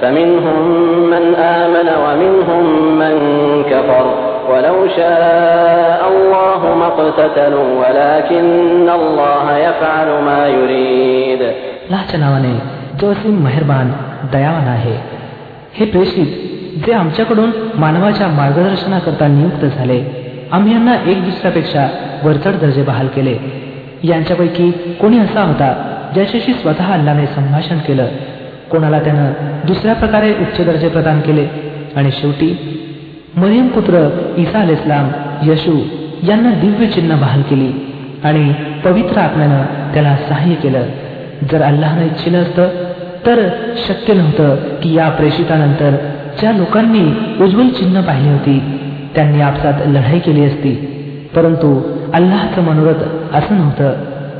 فمنهم من آمن ومنهم من كفر ولو شاء الله ما اقتتلوا ولكن الله يفعل ما يريد अल्लाच्या नावाने जो असीम मेहरबान दयावान आहे हे प्रेषित जे आमच्याकडून मानवाच्या मार्गदर्शनाकरता नियुक्त झाले आम्ही यांना एक दुसऱ्यापेक्षा वरचढ दर्जे बहाल केले यांच्यापैकी कोणी असा होता ज्याच्याशी स्वतः अल्लाने संभाषण केलं कोणाला त्यानं दुसऱ्या प्रकारे उच्च दर्जे प्रदान केले. आणि शेवटी मरियम पुत्र ईसा अल इस्लाम यशू यांना दिव्य चिन्ह बहाल केली आणि पवित्र आत्म्यानं त्याला सहाय्य केलं. जर अल्लानं इच्छिलं असतं तर शक्य नव्हतं की या प्रेषितानंतर ज्या लोकांनी उज्ज्वल चिन्ह पाहिली होती त्यांनी आपसात लढाई केली असती. परंतु अल्लाहचं मनोरथ असं नव्हतं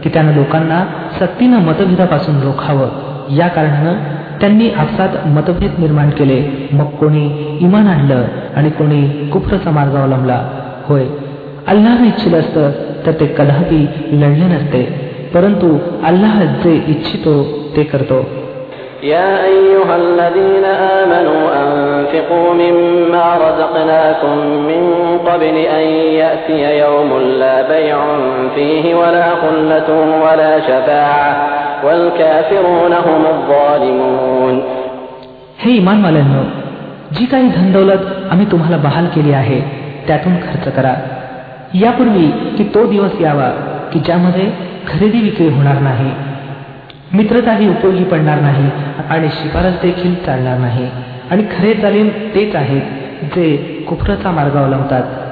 की त्यानं लोकांना सक्तीनं मतभेदापासून रोखावं. या कारणानं त्यांनी आपसात मतभेद निर्माण केले. मग कोणी इमान आणलं आणि कोणी कुफरचा मार्ग अवलंबला. होय अल्लानं इच्छिलं असतं तर ते कदापि लढले नसते. परंतु अल्लाह जे इच्छितो ते करतो. يا أيها الذين آمنوا أنفقوا مما رزقناكم من قبل أن يأتي يوم لا بيع فيه ولا خلة ولا شفاعة والكافرون هم الظالمون हे इमानवाल्यांनो जी काही धनदौलत आम्ही तुम्हाला बहाल केली आहे त्यातून खर्च करा यापूर्वी की तो दिवस यावा की ज्यामध्ये खरेदी विक्री होणार नाही मित्रताही उपयोगी पडणार नाही आणि शिफारस देखील चालणार नाही आणि खरे जालीम तेच आहेत जे कुफरचा मार्ग अवलंबतात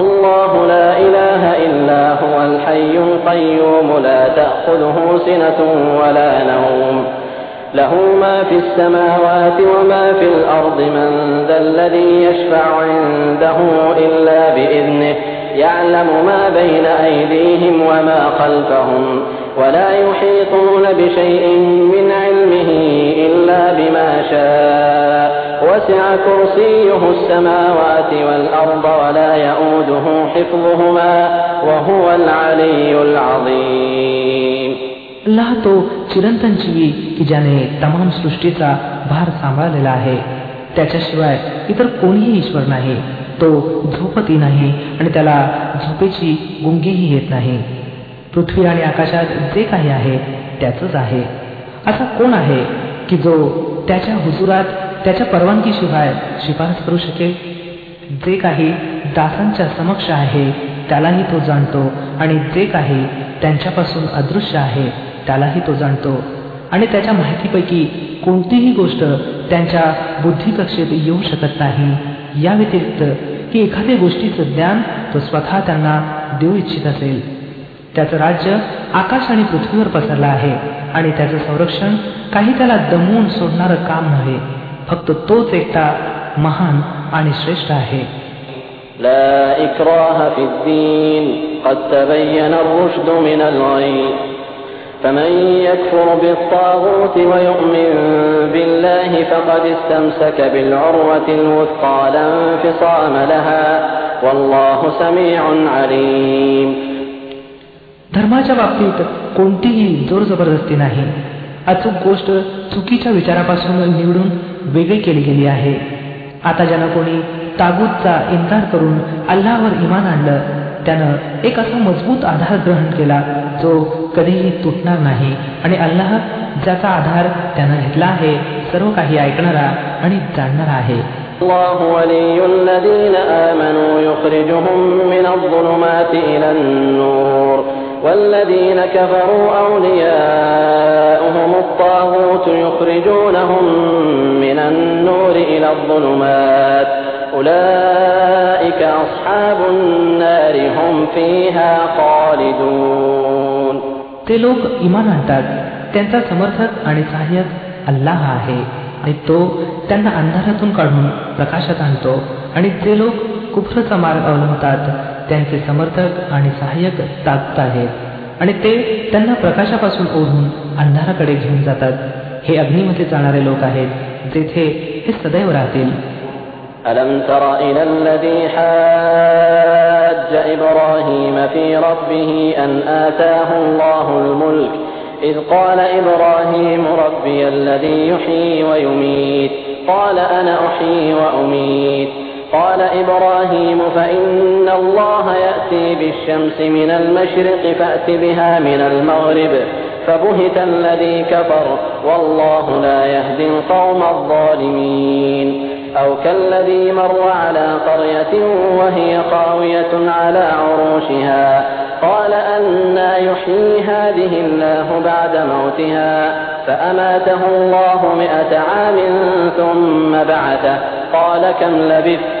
الله لا إله إلا هو الحي القيوم لا تأخذه سنة ولا نوم له ما في السماوات وما في الأرض من ذا الذي يشفع عنده إلا بإذنه يعلم ما بين أيديهم وما خلفهم ولا يحيطون بشيء من علمه إلا بما شاء وسع كرسيه السماوات والأرض ولا يؤوده حفظهما وهو العلي العظيم अल्लाह तो चिरंतन जीवी की ज्याने तमाम सृष्टीचा भार सांभाळलेला आहे त्याच्याशिवाय इतर कोणीही ईश्वर नाही तो झोपती नाही आणि त्याला झोपेची गुंगीही येत नाही पृथ्वी आणि आकाशात जे काही आहे त्याचंच आहे. असा कोण आहे की जो त्याच्या हुजुरात त्याच्या परवानगीशिवाय शिफारस करू शकेल? जे काही दासांच्या समक्ष आहे त्यालाही तो जाणतो. आणि जे काही त्यांच्यापासून अदृश्य आहे त्यालाही तो जाणतो. आणि त्याच्या माहितीपैकी कोणतीही गोष्ट त्यांच्या बुद्धिकक्षेत येऊ शकत नाही. या व्यतिरिक्त की एखाद्या गोष्टीचं ज्ञान तो स्वतः त्यांना देऊ इच्छित असेल. त्याचं राज्य आकाश आणि पृथ्वीवर पसरलं आहे आणि त्याचं संरक्षण काही त्याला दमवून सोडणारं काम नव्हे फक्त तोच एकटा महान आणि श्रेष्ठ आहे لا إكراه في الدين قد تبين الرشد من الغي فمن يكفر بالطاغوت ويؤمن بالله فقد استمسك بالعروة الوثقى لا انفصام لها والله سميع عليم धर्माच्या बाबतीत कोणतीही जोर जबरदस्ती नाही अचूक गोष्ट चुकीच्या विचारापासून निवडून वेगळी केली गेली आहे आता ज्यानं कोणी तागूतचा इन्कार करून अल्लावर इमान आणलं त्यानं एक असा मजबूत आधार ग्रहण केला जो कधीही तुटणार नाही आणि अल्लाह ज्याचा आधार त्यानं घेतला आहे सर्व काही ऐकणारा आणि जाणणारा आहे الله ولي الذين آمنوا يخرجهم من الظلمات إلى النور والذين كفروا أولياؤهم الطاغوت يخرجونهم من النور إلى الظلمات أولئك أصحاب النار هم فيها خالدون ते लोक इमान आणतात त्यांचा समर्थक आणि सहाय्यक अल्लाह आहे आणि तो त्यांना अंधारातून काढून प्रकाशात आणतो आणि जे लोक कुफरचा मार्ग अवलंबतात त्यांचे समर्थक आणि सहाय्यक ताकत आहेत आणि ते त्यांना प्रकाशापासून ओढून अंधाराकडे घेऊन जातात हे अग्निमध्ये जाणारे लोक आहेत जेथे हे सदैव राहतील ألم تر إلى الذي حاج إبراهيم في ربه أن آتاه الله الملك إذ قال إبراهيم ربي الذي يحيي ويميت قال أنا أحيي وأميت قال إبراهيم فإن الله يأتي بالشمس من المشرق فأت بها من المغرب فبهت الذي كفر والله لا يهدي القوم الظالمين أو كالذي مر على قرية وهي خاوية على عروشها قال أنا يحيي هذه الله بعد موتها فأماته الله مئة عام ثم بعثه قال كم لبثت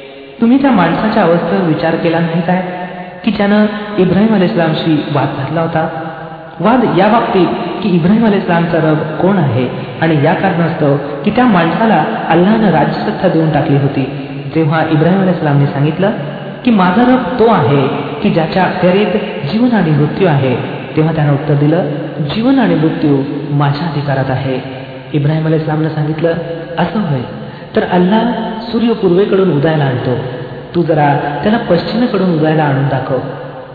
तुम्ही त्या माणसाच्या अवस्थेवर विचार केला नाही काय? की ज्यानं इब्राहिम अल इस्लामशी वाद घातला होता? वाद या बाबतीत की इब्राहिम अल इस्लामचा रब कोण आहे? आणि या कारणास्तव की त्या माणसाला अल्लानं राज्यसत्ता देऊन टाकली होती. जेव्हा इब्राहिम अल इस्लामने सांगितलं की माझा रब तो आहे की ज्याच्या अखेरीत जीवन आणि मृत्यू आहे तेव्हा त्यानं उत्तर दिलं जीवन आणि मृत्यू माझ्या अधिकारात आहे. इब्राहिम अल इस्लामनं सांगितलं असं होय. तर अल्लाह सूर्य पूर्वेकडून उदयाला आणतो. तू जरा त्याला पश्चिमेकडून उदयाला आणून दाखव.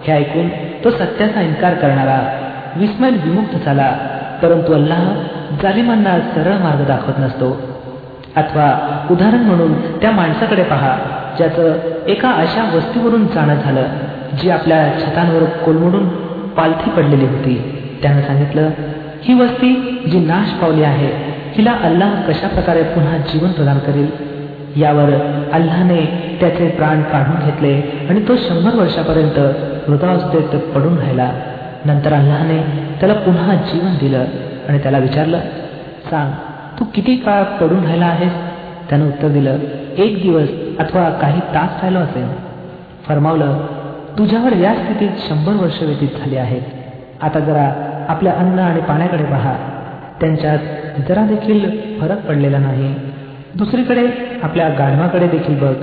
हे ऐकून तो सत्याचा इन्कार करणारा विस्मय विमुक्त झाला. परंतु अल्लाह जालिमांना सरळ मार्ग दाखवत नसतो. अथवा उदाहरण म्हणून त्या माणसाकडे पहा ज्याचं एका अशा वस्तीवरून जाणं झालं जी आपल्या छतांवर कोलमडून पालथी पडलेली होती. त्यानं सांगितलं ही वस्ती जी नाश पावली आहे हिला अल्लाह कशा प्रकारे पुन्हा जीवन प्रदान करेल? यावर अल्लाने त्याचे प्राण काढून घेतले आणि तो शंभर वर्षापर्यंत मृतावस्थेत पडून राहिला. नंतर अल्लाने त्याला पुन्हा जीवन दिलं आणि त्याला विचारलं सांग तू किती काळ पडून राहिला आहेस? त्यानं उत्तर दिलं एक दिवस अथवा काही तास राहिलो असेल. फरमावलं तुझ्यावर या स्थितीत शंभर वर्ष व्यतीत झाली आहेत. आता जरा आपल्या अन्न आणि पाण्याकडे पहा. त्यांच्यात जरा देखील फरक पडलेला नाही. दुसरीकडे आपल्या गाढवाकडे देखील बघ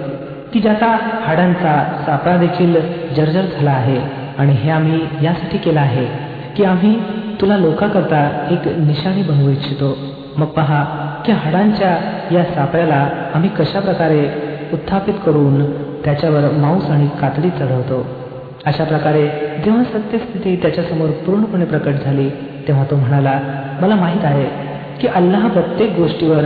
की ज्याचा हाडांचा सापळा देखील जर्जर झाला आहे आणि हे आम्ही यासाठी केलं आहे की आम्ही तुला लोकाकरता एक निशाणी बनवू इच्छितो. मग पहा की हाडांच्या या सापळ्याला आम्ही कशा प्रकारे उत्थापित करून त्याच्यावर मांस आणि कातडी चढवतो. अशा प्रकारे जेव्हा सत्यस्थिती त्याच्यासमोर पूर्णपणे प्रकट झाली तेव्हा तो म्हणाला मला माहीत आहे की अल्लाह प्रत्येक गोष्टीवर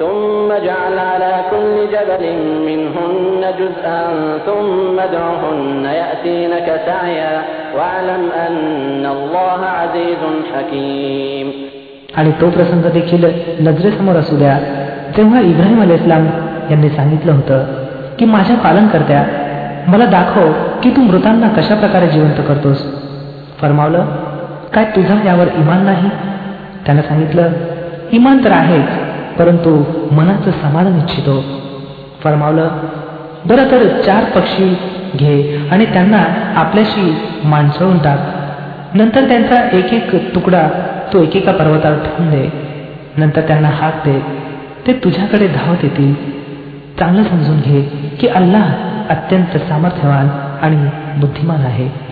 ثم اجعل على كل جبل منهن جزءا ثم ادعهن يأتينك سعيا واعلم أن الله عزيز حكيم आणि तो प्रसंग देखील नजरेसमोर असू द्या तेव्हा इब्राहिम अल इस्लाम यांनी सांगितलं होतं की माझ्या पालनकर्त्या मला दाखव की तू मृतांना कशा प्रकारे जिवंत करतोस फरमावलं काय तुझा यावर इमान नाही त्यानं सांगितलं इमान तर आहेच परंतु मनाचं समाधान इच्छितो. फरमावलं बरं तर चार पक्षी घे आणि त्यांना आपल्याशी माणसळून टाक. नंतर त्यांचा एक एक तुकडा तो एकेका पर्वतावर ठेवून दे. नंतर त्यांना हाक दे. ते तुझ्याकडे धावत येतील. चांगलं समजून घे की अल्लाह अत्यंत सामर्थ्यवान आणि बुद्धिमान आहे.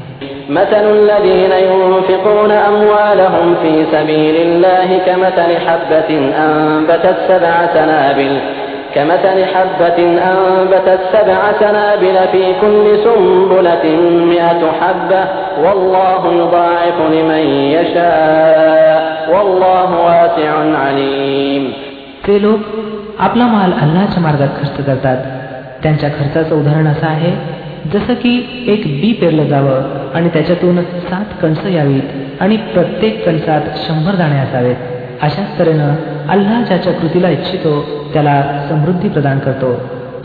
مثل الذين ينفقون أموالهم في سبيل الله كمثل حبة أنبتت سبع سنابل كمثل حبة أنبتت سبع سنابل في كل سنبلة مئة حبة والله يضاعف لمن يشاء والله واسع عليم ते लोक आपला माल अल्लाच्या मार्गात खर्च करतात त्यांच्या खर्चाचं उदाहरण असं आहे जसं की एक बी पेरलं जावं आणि त्याच्यातून सात कणस यावीत आणि प्रत्येक कणसात शंभर दाणे असावेत अशाच तऱ्हेनं अल्लाह ज्याच्या कृतीला इच्छितो त्याला समृद्धी प्रदान करतो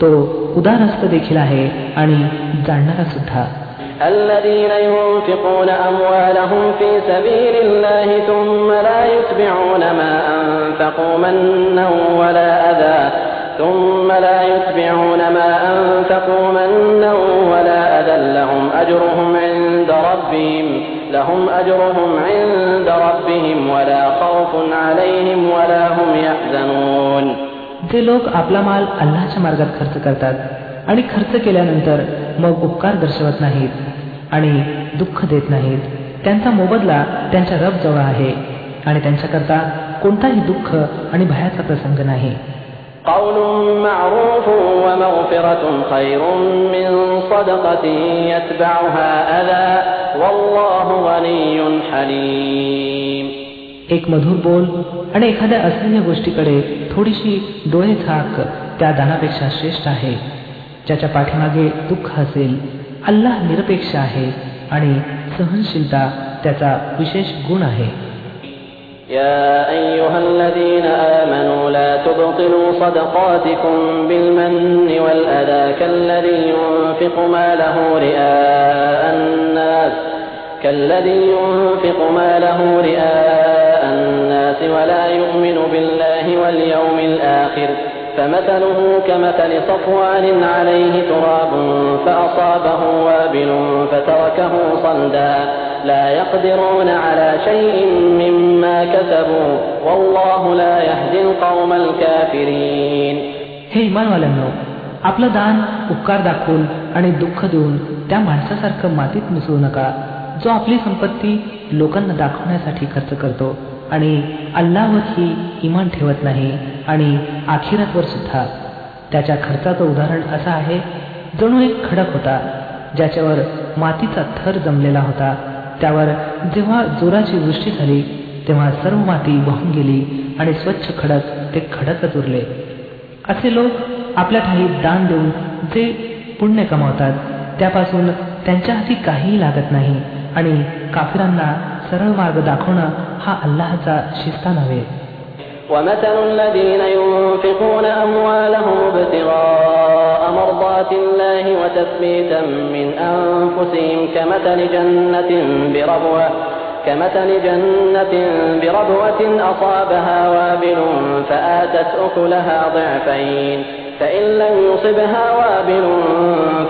तो उदारस्त देखील आहे आणि जाणणारा सुद्धा الذين ينفقون أموالهم في سبيل الله ثم لا يتبعون ما أنفقوا منا ولا أذى ثم لا يتبعون ما أنفقوا منا ولا أذى لهم أجرهم عند ربهم لهم أجرهم عند ربهم ولا خوف عليهم ولا هم يحزنون जे लोक आपला माल अल्लाच्या मार्गात खर्च करतात आणि खर्च केल्यानंतर मग उपकार दर्शवत नाहीत आणि दुःख देत नाहीत त्यांचा मोबदला त्यांच्या रब जवळ आहे आणि त्यांच्याकरता कोणताही दुःख आणि भयाचा प्रसंग नाही قول معروف ومغفرة خير من صدقة يتبعها أذى والله غني حليم एक मधुर बोल आणि एखाद्या असह्य गोष्टीकडे थोडीशी डोळे झाक त्या दानापेक्षा श्रेष्ठ आहे ज्याच्या पाठीमागे दुःख असेल अल्लाह निरपेक्ष आहे आणि सहनशीलता त्याचा विशेष गुण आहे يا أيها الذين آمنوا لا تبطلوا صدقاتكم بالمن والأذى كالذي ينفق ماله رئاء الناس كالذي ينفق ماله رئاء الناس ولا يؤمن بالله واليوم الآخر فمثله كمثل صفوان عليه تراب فأصابه وابل فتركه صلدا لا يقدرون على شيء مما كسبوا والله لا يهدي القوم الكافرين हे इमानवाल्यांनो आपलं दान उपकार दाखवून आणि दुःख देऊन त्या माणसासारखं मातीत मिसळू नका जो आपली संपत्ती लोकांना दाखवण्यासाठी खर्च करतो आणि अल्लावरही इमान ठेवत नाही आणि आखिरातवर सुद्धा त्याच्या खर्चाचं उदाहरण असं आहे जणू एक खडक होता ज्याच्यावर मातीचा थर जमलेला होता त्यावर जेव्हा जोराची वृष्टी झाली तेव्हा सर्व माती वाहून गेली आणि स्वच्छ खडक ते खडकच उरले असे लोक आपल्या ठाई दान देऊन जे पुण्य कमावतात त्यापासून त्यांच्या हाती काहीही लागत नाही आणि काफिरांना सरळ मार्ग दाखवणं हा अल्लाहचा शिस्ता नव्हे ومثل الذين ينفقون أموالهم ابتغاء مرضات الله وتثبيتا من أنفسهم كمثل جنة بربوة كمثل جنة بربوة أصابها وابل فآتت أكلها ضعفين فإن لم يصبها وابل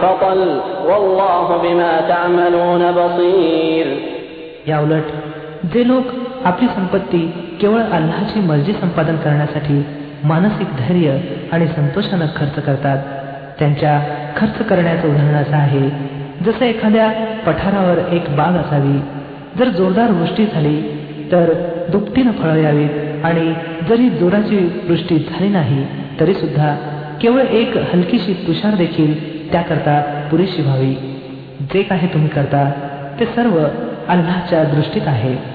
فطل والله بما تعملون بصير या उलट जे लोक आपली संपत्ती केवळ अल्लाची मर्जी संपादन करण्यासाठी मानसिक धैर्य आणि संतोषानं खर्च करतात त्यांच्या खर्च करण्याचं उदाहरण असं आहे. जसं एखाद्या पठारावर एक बाग असावी जर जोरदार वृष्टी झाली तर दुपटीनं फळं यावीत आणि जरी जोराची वृष्टी झाली नाही तरी सुद्धा केवळ एक हलकीशी तुषार देखील त्याकरता पुरेशी व्हावी. जे काही तुम्ही करता ते सर्व अल्लाच्या दृष्टीत आहे.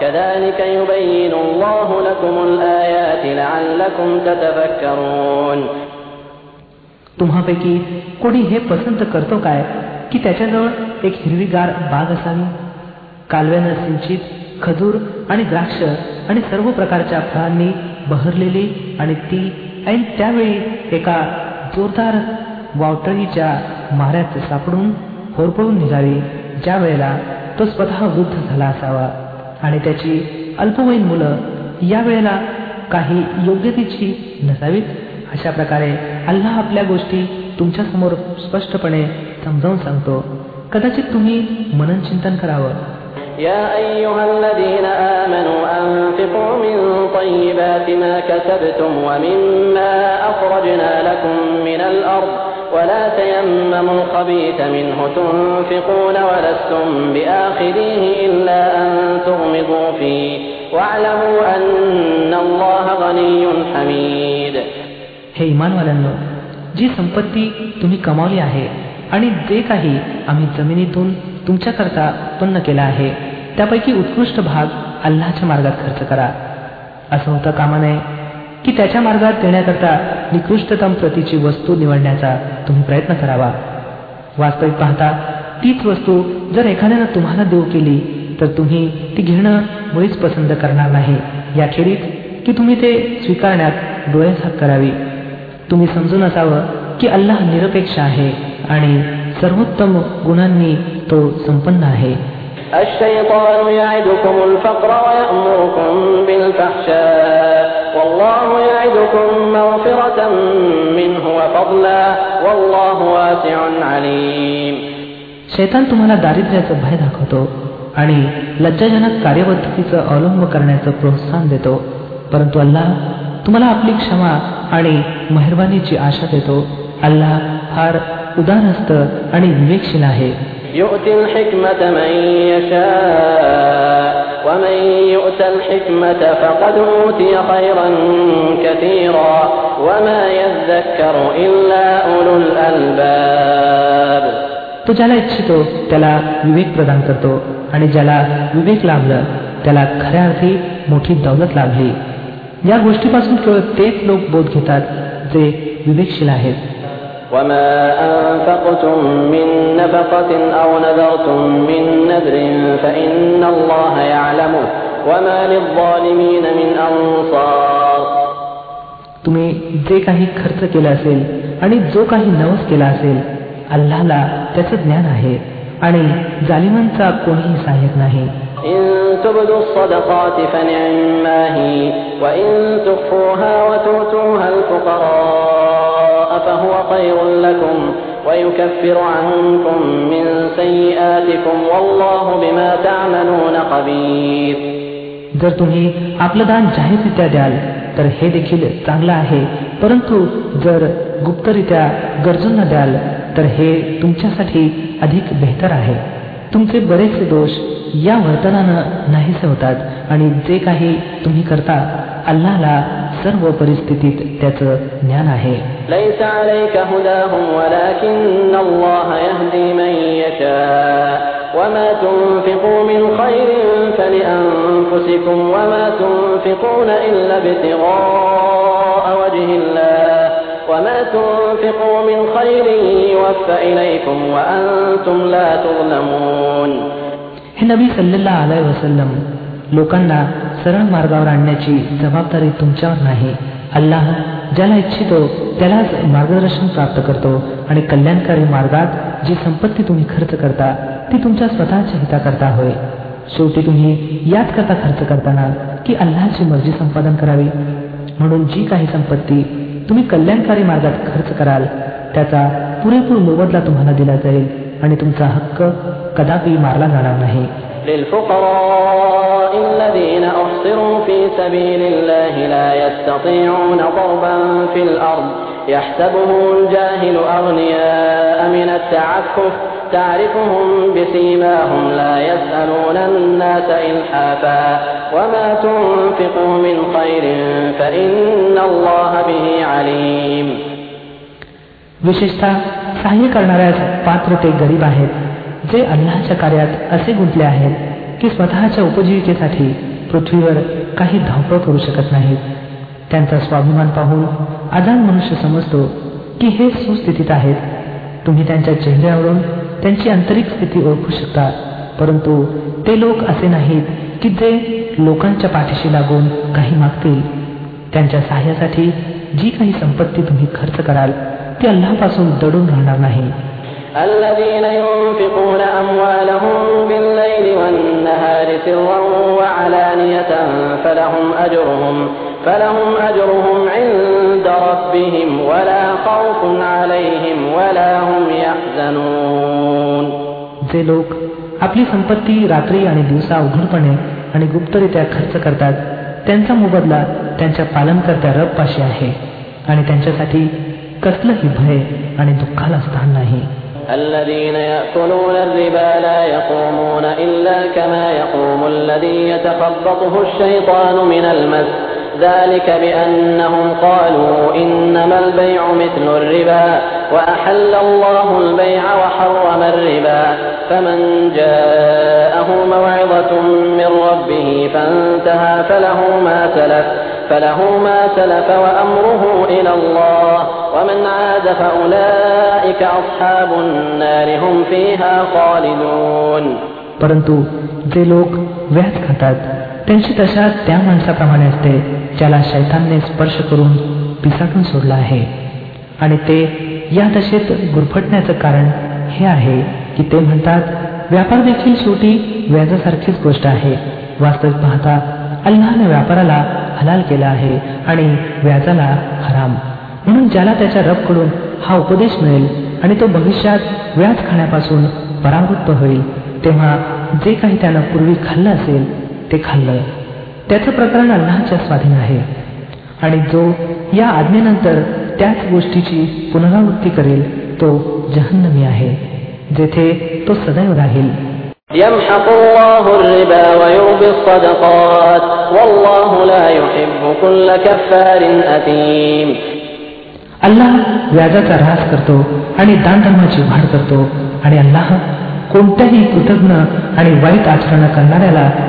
كذلك يبين الله لكم الآيات لعلكم تتفكرون तुम्हापैकी कोणी हे पसंत करतो काय की त्याच्याजवळ एक हिरवीगार बाग असावी कालव्यानं सिंचित खजूर आणि द्राक्ष आणि सर्व प्रकारच्या फळांनी बहरलेली आणि ती ऐन त्यावेळी एका जोरदार वावटळीच्या माऱ्यात सापडून होरपळून निघावी ज्या वेळेला तो स्वतः वृद्ध झाला असावा आणि त्याची अल्पवयीन मुलं या वेळेला काही योग्यतेची नसावीत अशा प्रकारे अल्लाह आपल्या गोष्टी तुमच्यासमोर स्पष्टपणे समजावून सांगतो कदाचित तुम्ही मनन चिंतन करावं يا أيها الذين آمنوا أنفقوا من طيبات ما كسبتم ومما أخرجنا لكم من الأرض ولا تيمموا الخبيث منه تنفقون ولستم بآخذيه إلا أن تغمضوا فيه واعلموا أن الله غني حميد हे इमानवाल्यांनो जी संपत्ती तुम्ही कमावली आहे आणि जे काही आम्ही जमिनीतून तुमच्याकरता उत्पन्न केला आहे त्यापैकी उत्कृष्ट भाग अल्लाच्या मार्गात खर्च करा असं होतं कामा नये की त्याच्या मार्गात देण्याकरता निकृष्टतम प्रतीची वस्तू निवडण्याचा तुम्ही प्रयत्न करावा. वास्तविक पाहता तीच वस्तू जर एखाद्यानं तुम्हाला देऊ केली तर तुम्ही ती घेणं मुळीच पसंत करणार नाही. याखेरीज की तुम्ही ते स्वीकारण्यात डोळेझाक करावी. तुम्ही समजून असावं की अल्लाह निरपेक्ष आहे आणि सर्वोत्तम गुणांनी तो संपन्न आहे. الشيطان يعدكم الفقر ويأمركم بالفحشاء والله يعدكم مغفرة منه وفضلا والله واسع عليم शैतान तुम्हाला दारिद्र्याचं भय दाखवतो आणि लज्जाजनक कार्यपद्धतीचं अवलंब करण्याचं प्रोत्साहन देतो परंतु अल्लाह तुम्हाला आपली क्षमा आणि मेहरबानीची आशा देतो अल्लाह फार उदारहस्त आणि विवेकशील आहे يؤتي الحكمة من يشاء ومن يؤت الحكمة فقد أوتي خيرا كثيرا وما يذكر إلا أولو الألباب तो ज्याला इच्छितो त्याला विवेक प्रदान करतो आणि ज्याला विवेक लाभलं त्याला खऱ्या अर्थी मोठी दौलत लाभली या गोष्टीपासून केवळ तेच लोक बोध घेतात जे विवेकशील आहेत وما أنفقتم من نفقة أو نذرتم من نذر فإن الله يعلمه وما للظالمين من أنصار तुम्ही जे काही खर्च केलं असेल आणि जो काही नवस केला असेल अल्लाला त्याचं ज्ञान आहे आणि जालिमांचा कोणीही सहाय्यक नाही إن تبدوا الصدقات فنعما هي وإن تخفوها وتؤتوها الفقراء فهو خير لكم ويكفر عنكم من سيئاتكم والله بما تعملون خبير जर तुम्ही आपलं दान जाहीररित्या द्याल तर हे देखील चांगलं आहे परंतु जर गुप्तरित्या गरजूंना द्याल तर हे तुमच्यासाठी अधिक बेहतर आहे तुमचे बरेचसे दोष या वर्तनानं नाहीसे होतात आणि जे काही तुम्ही करता अल्लाला सर्व परिस्थितीत त्याचं ज्ञान आहे ليس عليك هداهم ولكن الله يهدي من يشاء وما تنفقوا من خير فلأنفسكم وما تنفقون إلا ابتغاء وجه الله وما تنفقوا من خير يوفى إليكم وأنتم لا تظلمون हे नबी सल्लेला आलाय वसल्लम लोकांना सरळ मार्गावर आणण्याची जबाबदारी तुमच्यावर नाही. अल्लाह ज्याला इच्छितो त्यालाच मार्गदर्शन प्राप्त करतो आणि कल्याणकारी मार्गात जी संपत्ती तुम्ही खर्च करता ती तुमच्या स्वतःच्या हिताकरता होय. शेवटी तुम्ही याच करता खर्च करताना की अल्लाची मर्जी संपादन करावी. म्हणून जी काही संपत्ती तुम्ही कल्याणकारी मार्गात खर्च कराल त्याचा पुरेपूर मोबदला तुम्हाला दिला जाईल आणि तुमचा हक्क कदापि मारला जाणार नाही. للفقراء الذين أحصروا في سبيل الله لا يستطيعون ضربا في الأرض يحسبهم الجاهل أغنياء من التعفف تعرفهم بسيماهم لا يسألون الناس إلحافا وما تنفقوا من خير فإن الله به عليم विशेषतः सहाय्य करणाऱ्या पात्र ते गरीब आहेत जे अल्लाच्या कार्यात असे गुंतले आहेत की स्वतःच्या उपजीविकेसाठी पृथ्वीवर काही धावपळ करू शकत नाहीत त्यांचा स्वाभिमान पाहून आदान मनुष्य समजतो की हे सुस्थितीत आहेत. तुम्ही त्यांच्या चेहऱ्यावरून त्यांची आंतरिक स्थिती ओळखू शकता परंतु ते लोक असे नाहीत की जे लोकांच्या पाठीशी लागून काही मागतील. त्यांच्या सहाय्यासाठी जी काही संपत्ती तुम्ही खर्च कराल ती अल्लापासून दडून राहणार नाही. الذين ينفقون أموالهم بالليل والنهار سرا وعلانية فلهم أجرهم فلهم أجرهم عند ربهم ولا خوف عليهم ولا هم يحزنون जे लोक आपली संपत्ती रात्री आणि दिवसा उघडपणे आणि गुप्तरित्या खर्च करतात त्यांचा मोबदला त्यांच्या पालनकर्त्या रबपाशी आहे आणि त्यांच्यासाठी कसलंही भय आणि दुःखाला स्थान नाही الذين يأكلون الربا لا يقومون إلا كما يقوم الذي يتخبطه الشيطان من المس ذلك بأنهم قالوا إنما البيع مثل الربا وأحل الله البيع وحرم الربا فمن جاءه موعظة من ربه فانتهى فله ما سلف فله ما سلف وأمره إلى الله ومن عاد فأولئك أصحاب النار هم فيها خالدون परंतु जे लोक व्याज खातात त्यांची दशा त्या माणसाप्रमाणे असते ज्याला शैतानने स्पर्श करून पिसाटून सोडला आहे. आणि ते या दशेत गुरफटण्याचं कारण हे आहे की ते म्हणतात व्यापार देखील शेवटी व्याजासारखीच गोष्ट आहे. वास्तविक पाहता अल्लाने व्यापाराला हलाल केला आहे आणि व्याजाला हराम. म्हणून ज्याला त्याच्या रबकडून हा उपदेश मिळेल आणि तो भविष्यात व्याज खाण्यापासून परावृत्त होईल तेव्हा जे काही त्यानं पूर्वी खाल्लं असेल ते खाल्लं. त्याचं प्रकरण अल्लाच्या स्वाधीन आहे. आणि जो या आज्ञेनंतर त्याच गोष्टीची पुनरावृत्ती करेल तो जहन्नमी आहे जेथे तो सदैव राहील. अल्लाह व्याजाचा ऱ्हास करतो आणि दानधर्माची वाढ करतो आणि अल्लाह कोणत्याही कृतज्ञ आणि वाईट आचरण करणाऱ्याला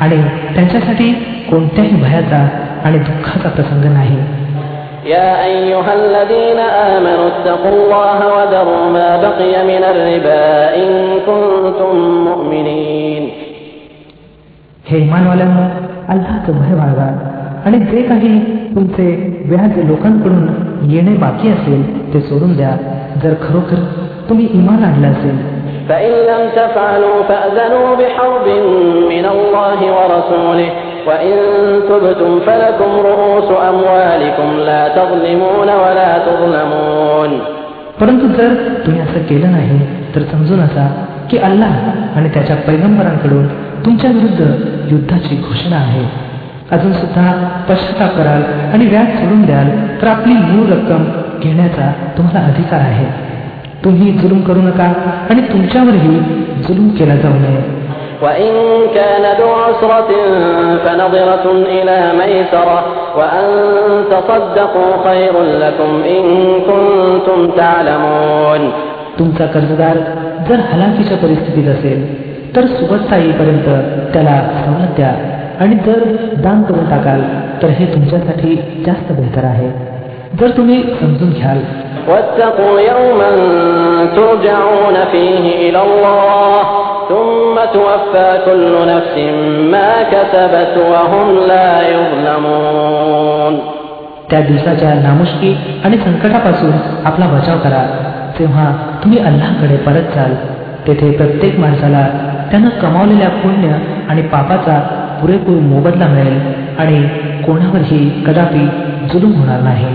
आणि त्यांच्यासाठी कोणत्याही भयाचा आणि दुःखाचा प्रसंग नाही يا أيها الذين آمنوا اتقوا الله وذروا ما بقي من الربا إن كنتم مؤمنين हे इमानवाल्यांना अल्लाचं भय बाळगा आणि जे काही तुमचे व्याज लोकांकडून येणे बाकी असेल ते सोडून द्या जर खरोखर तुम्ही इमान आणलं असेल فإن لم تفعلوا فأذنوا بحرب من الله ورسوله وإن تبتم فلكم رؤوس أموالكم لا تظلمون ولا تظلمون परंतु जर तुम्ही असं केलं नाही तर समजून असा की अल्लाह आणि त्याच्या पैगंबरांकडून तुमच्या विरुद्ध युद्धाची घोषणा आहे अजून सुद्धा पश्चाताप कराल आणि व्याज सोडून द्याल तर आपली मूळ रक्कम घेण्याचा तुम्हाला अधिकार आहे तुम्ही जुलूम करू नका आणि तुमच्यावरही जुलूम केला जाऊ नये وإن كان ذو عسرة فنظرة إلى ميسرة وأن تصدقوا خير لكم إن كنتم تعلمون तुमचा कर्जदार जर हलाखीच्या परिस्थितीत असेल तर सुबत्ता येईपर्यंत त्याला सवलत द्या आणि जर दान करून टाकाल तर हे तुमच्यासाठी जास्त बेहतर आहे जर तुम्ही समजून घ्याल واتقوا يوما ترجعون فيه إلى الله ثم توفى كل نفس ما كسبت وهم لا يظلمون त्या दिवसाच्या नामुष्की आणि संकटापासून आपला बचाव करा तेव्हा तुम्ही अल्लाकडे परत जाल तेथे प्रत्येक माणसाला त्यानं कमावलेल्या पुण्य आणि पापाचा पुरेपूर मोबदला मिळेल आणि कोणावरही कदापि जुलूम होणार नाही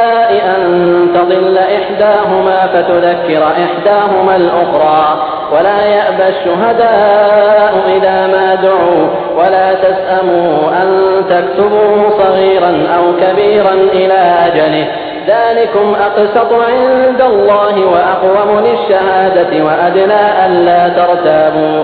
تضل إحداهما فتذكر إحداهما الأخرى. ولا يأبى الشهداء إذا ما دعوا. ولا تسأموا أن تكتبوه صغيرا أو كبيرا إلى أجله. ذلكم أقسط عند الله وأقوم للشهادة وأدنى ألا ترتابوا.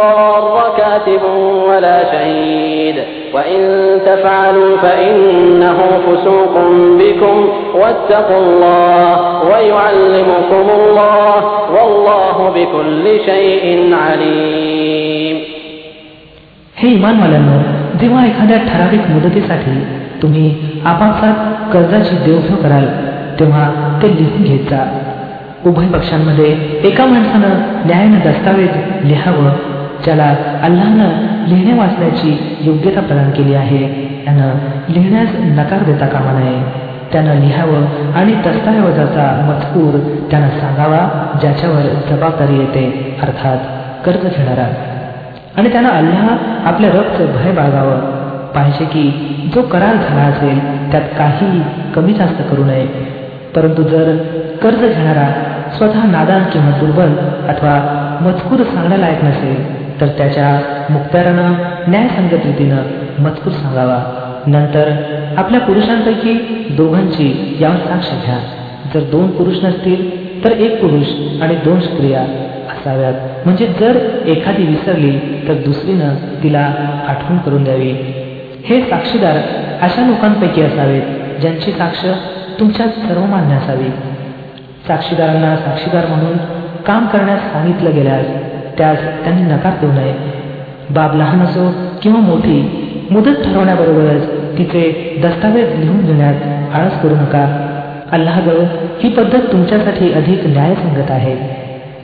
كاتب ولا شهيد وإن تفعلوا فإنه فسوق بكم واتقوا الله ويعلمكم الله والله بكل شيء عليم हे इमानवाल्यांनो जेव्हा एखाद्या ठराविक मुदतीसाठी तुम्ही आपापसात कर्जाची देवघेव कराल तेव्हा ते लिहून घेत जा उभय पक्षांमध्ये एका माणसानं न्यायानं दस्तावेज लिहावं ज्याला अल्लानं लिहिणे वाचण्याची योग्यता प्रदान केली आहे त्यानं लिहिण्यास नकार देता कामा नये. त्यानं लिहावं आणि दस्तावेजाचा मजकूर त्यानं सांगावा ज्याच्यावर जबाबदारी येते अर्थात कर्ज घेणारा. आणि त्यानं अल्लाह आपल्या रबचं भय बाळगावं पाहिजे की जो करार झाला असेल त्यात काही कमी जास्त करू नये. परंतु जर कर्ज घेणारा स्वतः नादान किंवा दुर्बल अथवा मजकूर सांगण्यालायक नसेल तर त्याच्या मुक्त्यारानं न्यायसंगत रीतीनं मजकूर सांगावा. नंतर आपल्या पुरुषांपैकी दोघांची यावर साक्ष घ्या. जर दोन पुरुष नसतील तर एक पुरुष आणि दोन स्त्रिया असाव्यात. म्हणजे जर एखादी विसरली तर दुसरीनं तिला आठवण करून द्यावी. हे साक्षीदार अशा लोकांपैकी असावेत ज्यांची साक्ष तुमच्यात सर्वमान्य असावी. साक्षीदारांना साक्षीदार म्हणून काम करण्यास सांगितलं गेल्यास त्यास त्यांनी नकार देऊ नये. बाब लहान असो किंवा मोठी मुदत ठरवण्याबरोबरच तिचे दस्तावेज लिहून घेण्यात आळस करू नका. अल्लाहजवळ ही पद्धत तुमच्यासाठी अधिक न्यायसंगत आहे.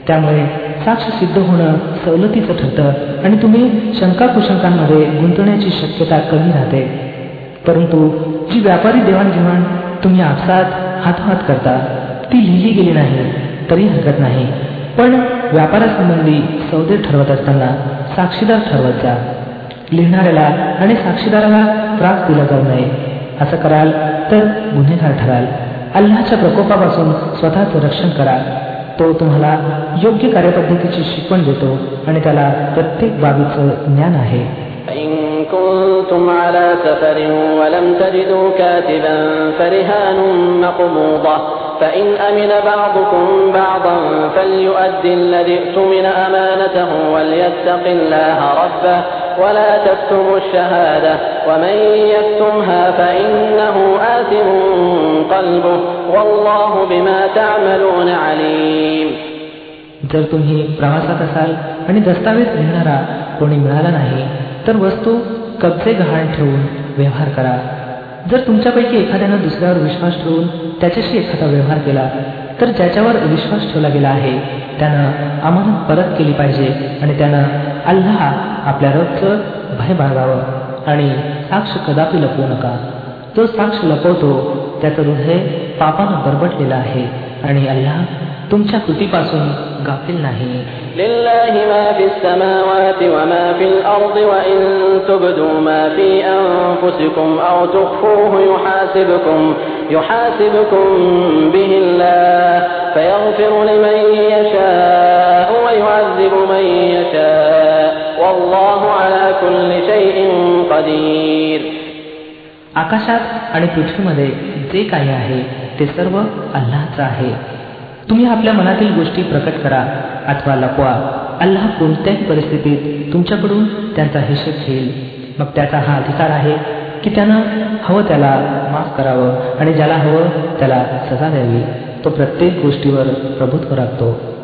त्यामुळे साक्ष सिद्ध होणं सवलतीचं ठरतं आणि तुम्ही शंका कुशंकांमध्ये गुंतवण्याची शक्यता कमी राहते. परंतु जी व्यापारी देवाणघेवाण तुम्ही आपसात हातोहात करता ती लिहिली गेली नाही तरी हरकत नाही. पण व्यापारासंबंधी सौदे ठरवत असताना साक्षीदार ठरवत जा लिहिणाऱ्याला आणि साक्षीदाराला त्रास दिला जाऊ नये असं कराल तर गुन्हेगार ठराल अल्लाच्या प्रकोपापासून स्वतःचं रक्षण करा तो तुम्हाला योग्य कार्यपद्धतीची शिकवण देतो आणि त्याला प्रत्येक बाबीचं ज्ञान आहे فإن كنتم على سفر ولم تجدوا كاتبا فرهان مقبوضة فإن أمن بعضكم بعضا فليؤد الذي اؤتمن أمانته وليتق الله ربه ولا تكتموا الشهادة ومن يكتمها فإنه آثم قلبه والله بما تعملون عليم जर तुम्ही प्रवासात असाल आणि दस्तावेज लिहिणारा कोणी मिळाला नाही तर वस्तू कब्जे गहाण ठेवून व्यवहार करा जर तुमच्यापैकी एखाद्यानं दुसऱ्यावर विश्वास ठेवून त्याच्याशी एखादा व्यवहार केला तर ज्याच्यावर विश्वास ठेवला गेला आहे त्यानं अमानत परत केली पाहिजे आणि त्यानं अल्लाह आपल्या रबचं भय बाळगावं आणि साक्ष कदापि लपवू नका. जो साक्ष लपवतो त्याचं हृदय पापानं बरबटलेलं आहे आणि अल्लाह तुमच्या कृतीपासून गाफील नाही لله ما في السماوات وما في الأرض وإن تبدوا ما في أنفسكم أو تخفوه يحاسبكم يحاسبكم به الله فيغفر لمن يشاء ويعذب من يشاء والله على كل شيء قدير आकाशात आणि पृथ्वीमध्ये जे काही आहे ते सर्व अल्लाचं आहे तुम्ही आपल्या मनातील गोष्टी प्रकट करा अथवा लपवा. अल्लाह कोणत्याही परिस्थितीत तुमच्याकडून त्यांचा हिशेब घेईल. मग त्याचा हा अधिकार आहे की त्यानं हवं त्याला माफ करावं आणि ज्याला हवं त्याला सजा द्यावी. तो प्रत्येक गोष्टीवर प्रभुत्व राखतो.